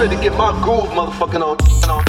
ready to get my groove motherfucking on.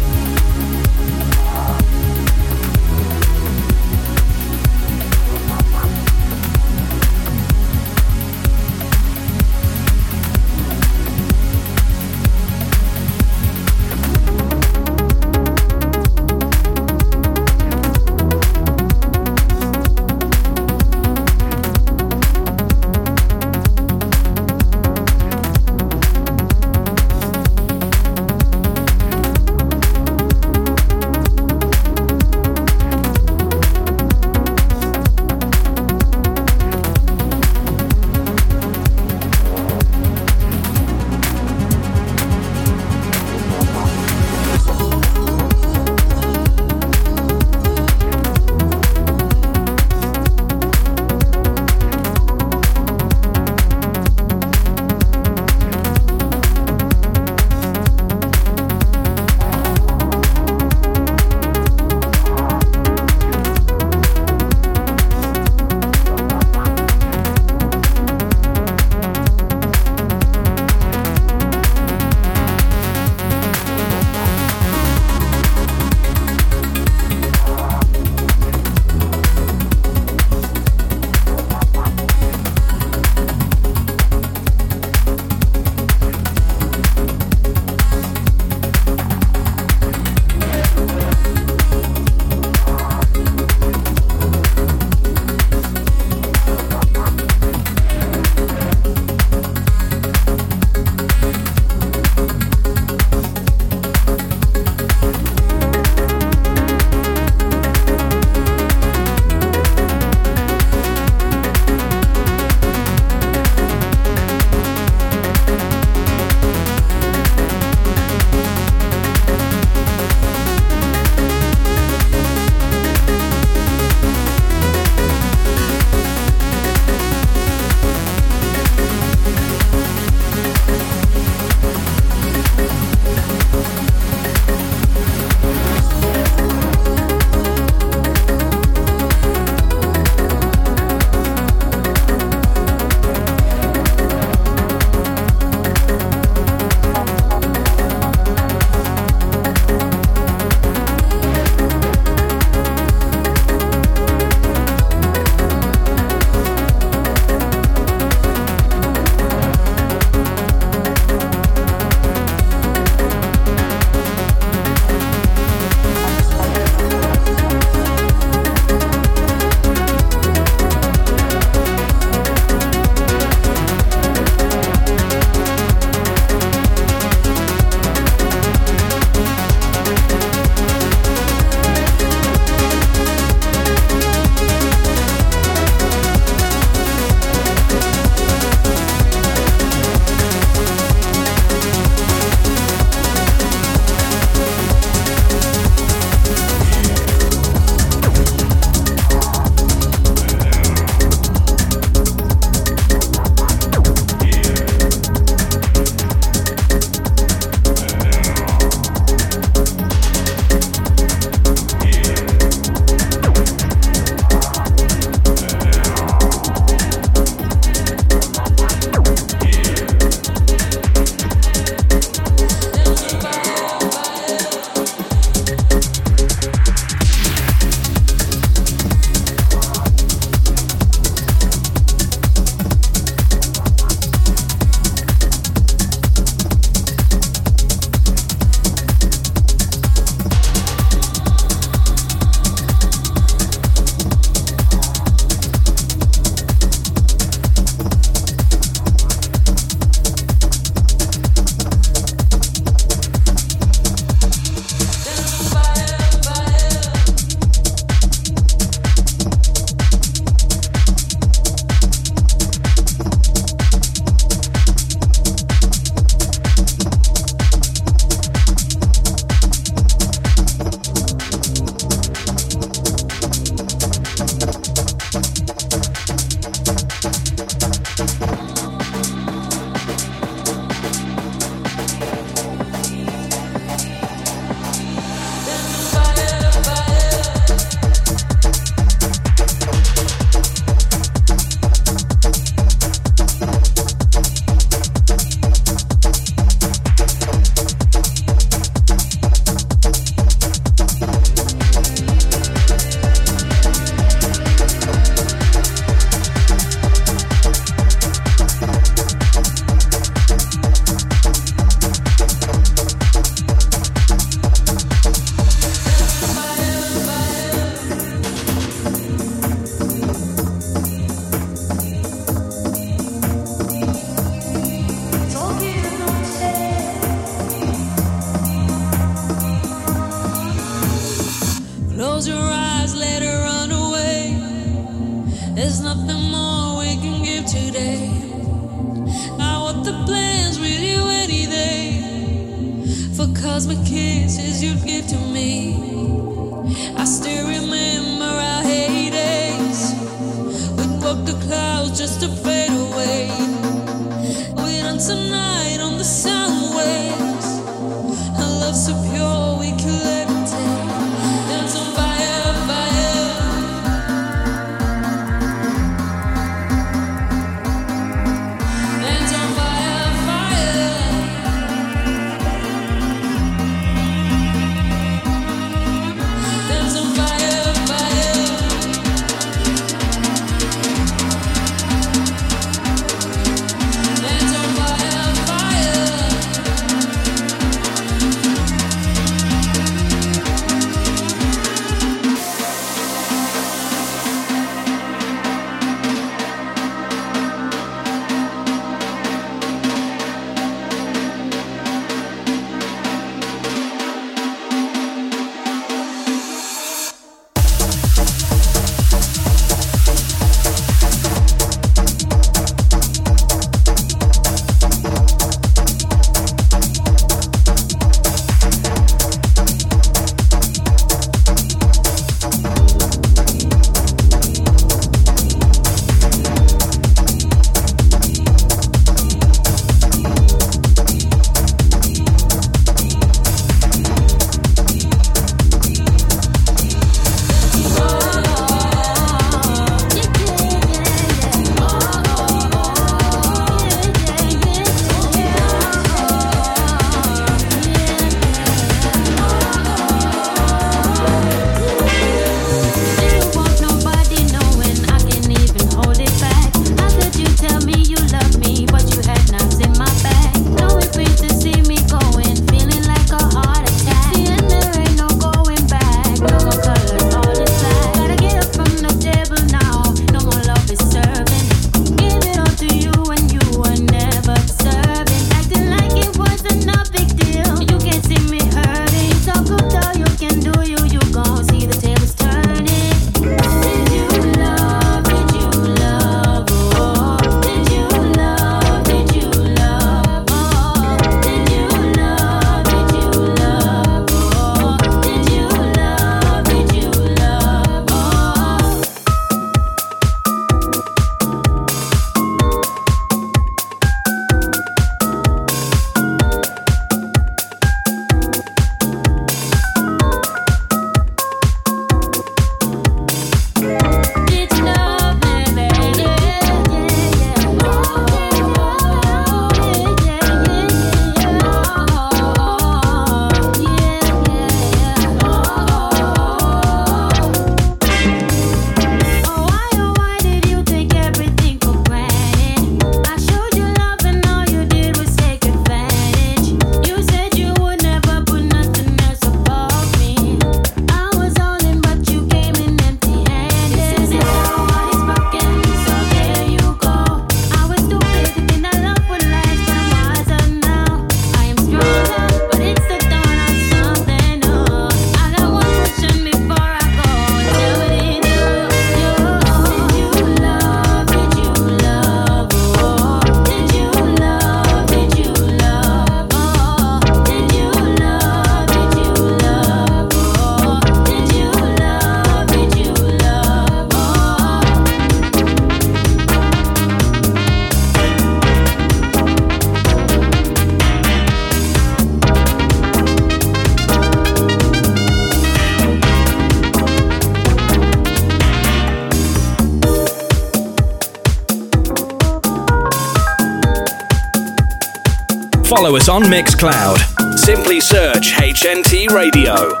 Follow us on Mixcloud. Simply search HNT Radio.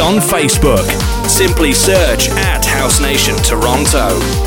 On Facebook. Simply search at House Nation Toronto.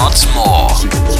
lots more.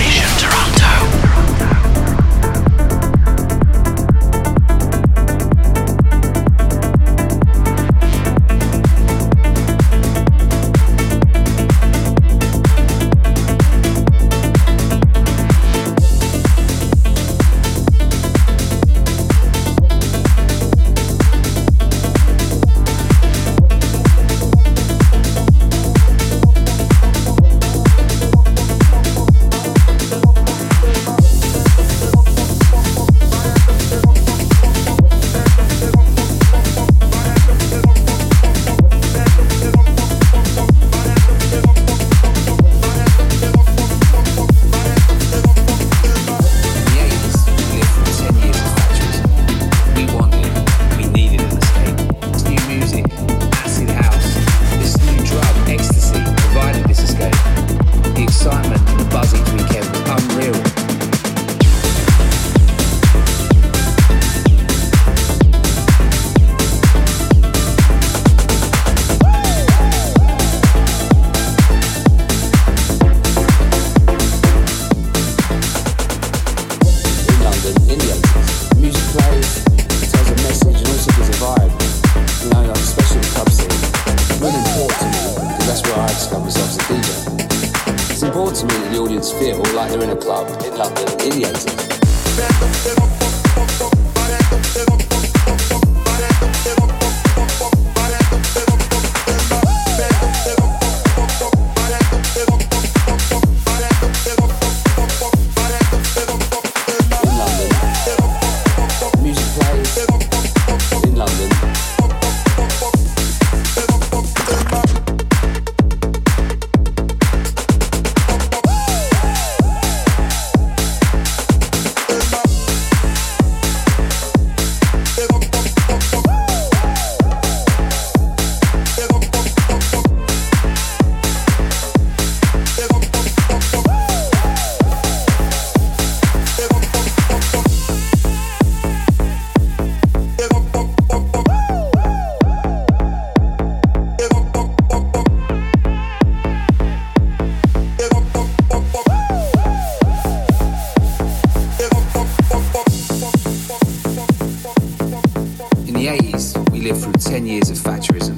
80s, we lived through 10 years of Thatcherism.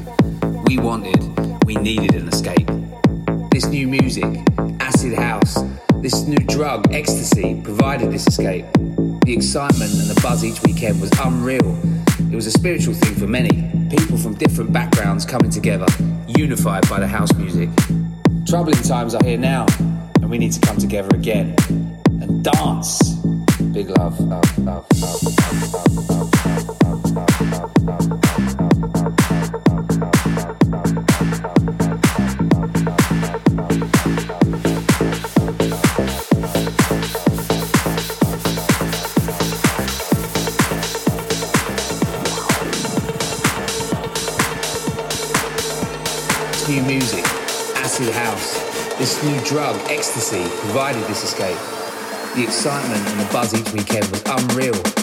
We wanted, we needed an escape. This new music, acid house, this new drug, ecstasy, provided this escape. The excitement and the buzz each weekend was unreal. It was a spiritual thing for many, people from different backgrounds coming together, unified by the house music. Troubling times are here now, and we need to come together again and dance. Big love, love, love, love, love, love, love. House, this new drug, ecstasy, provided this escape. The excitement and the buzz each weekend was unreal.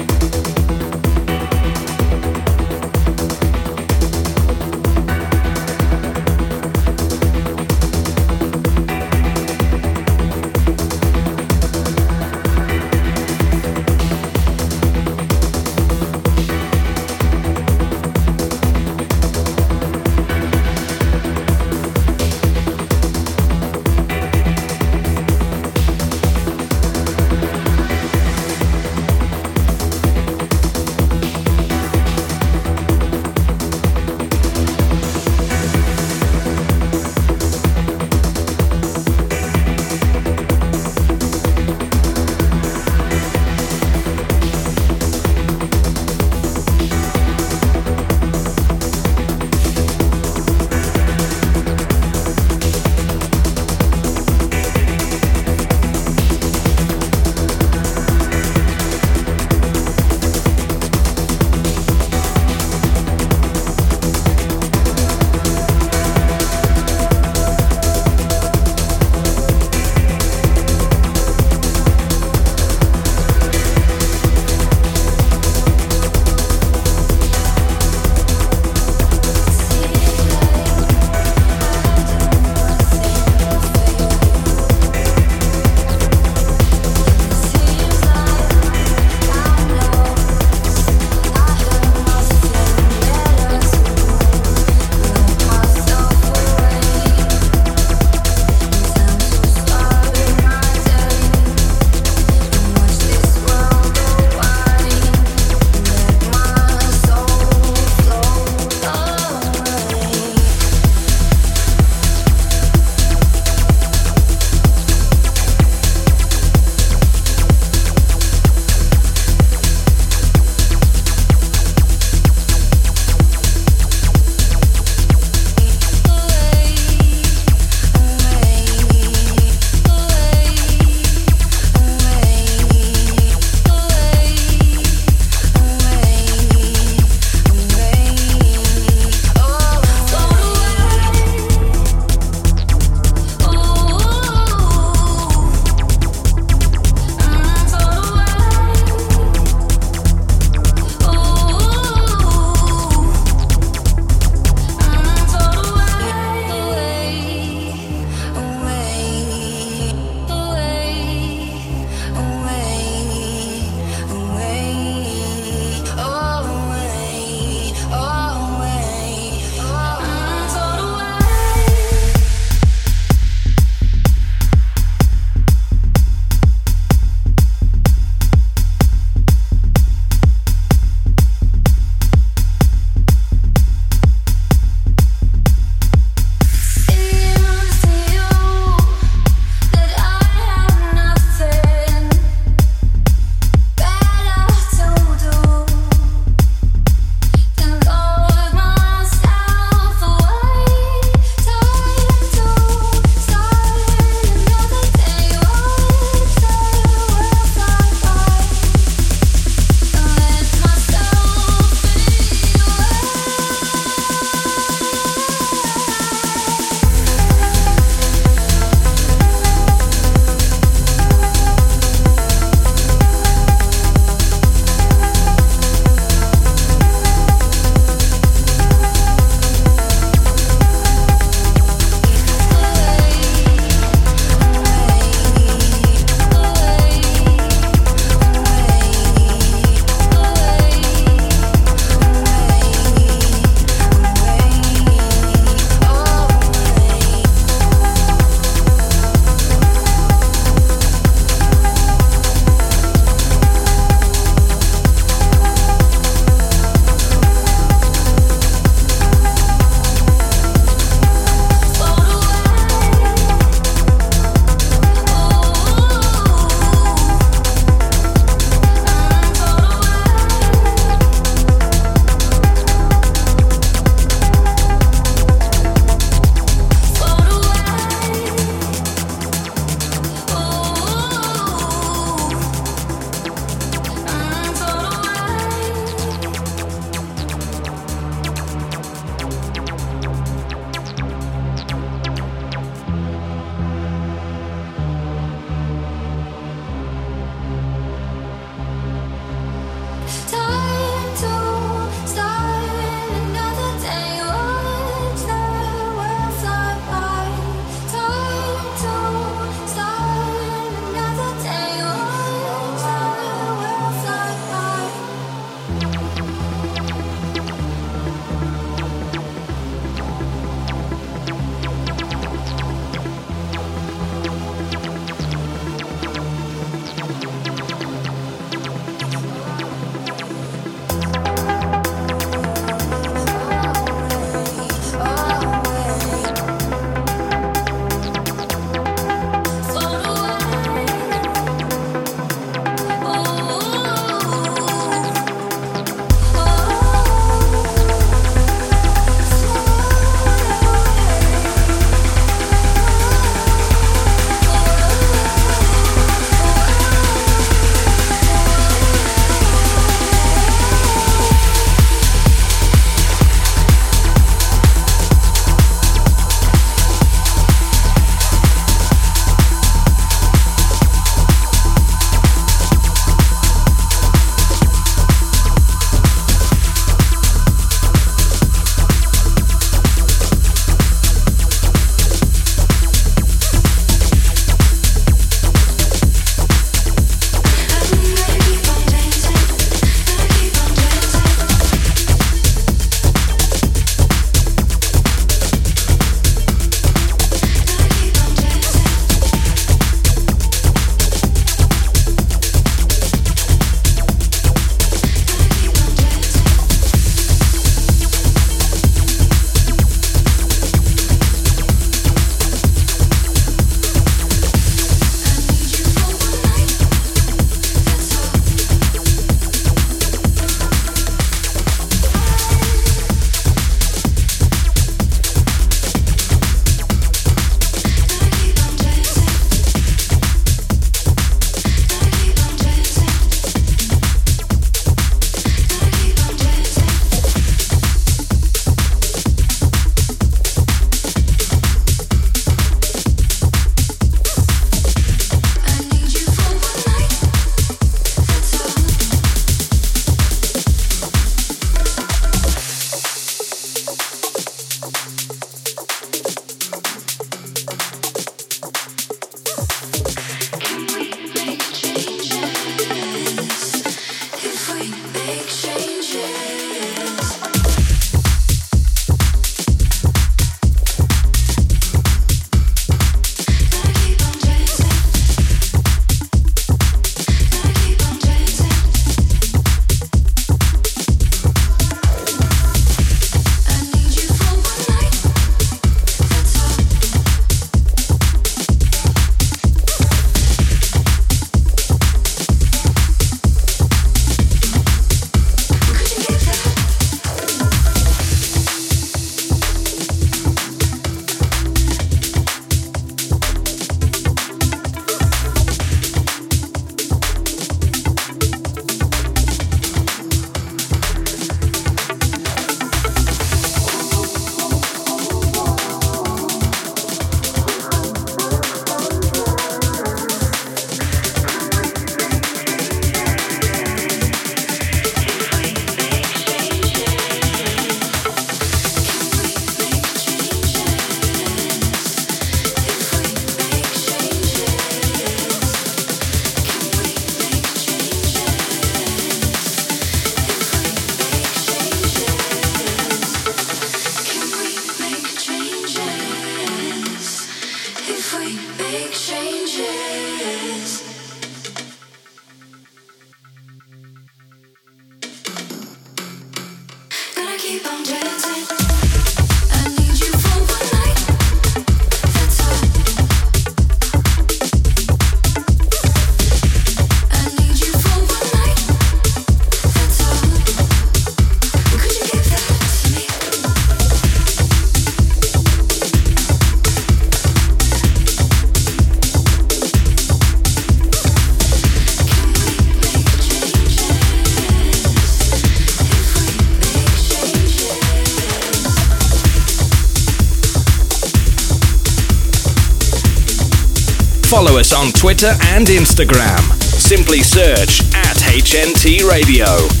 On Twitter and Instagram. Simply search at HNT Radio.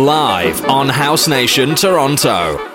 Live on House Nation Toronto.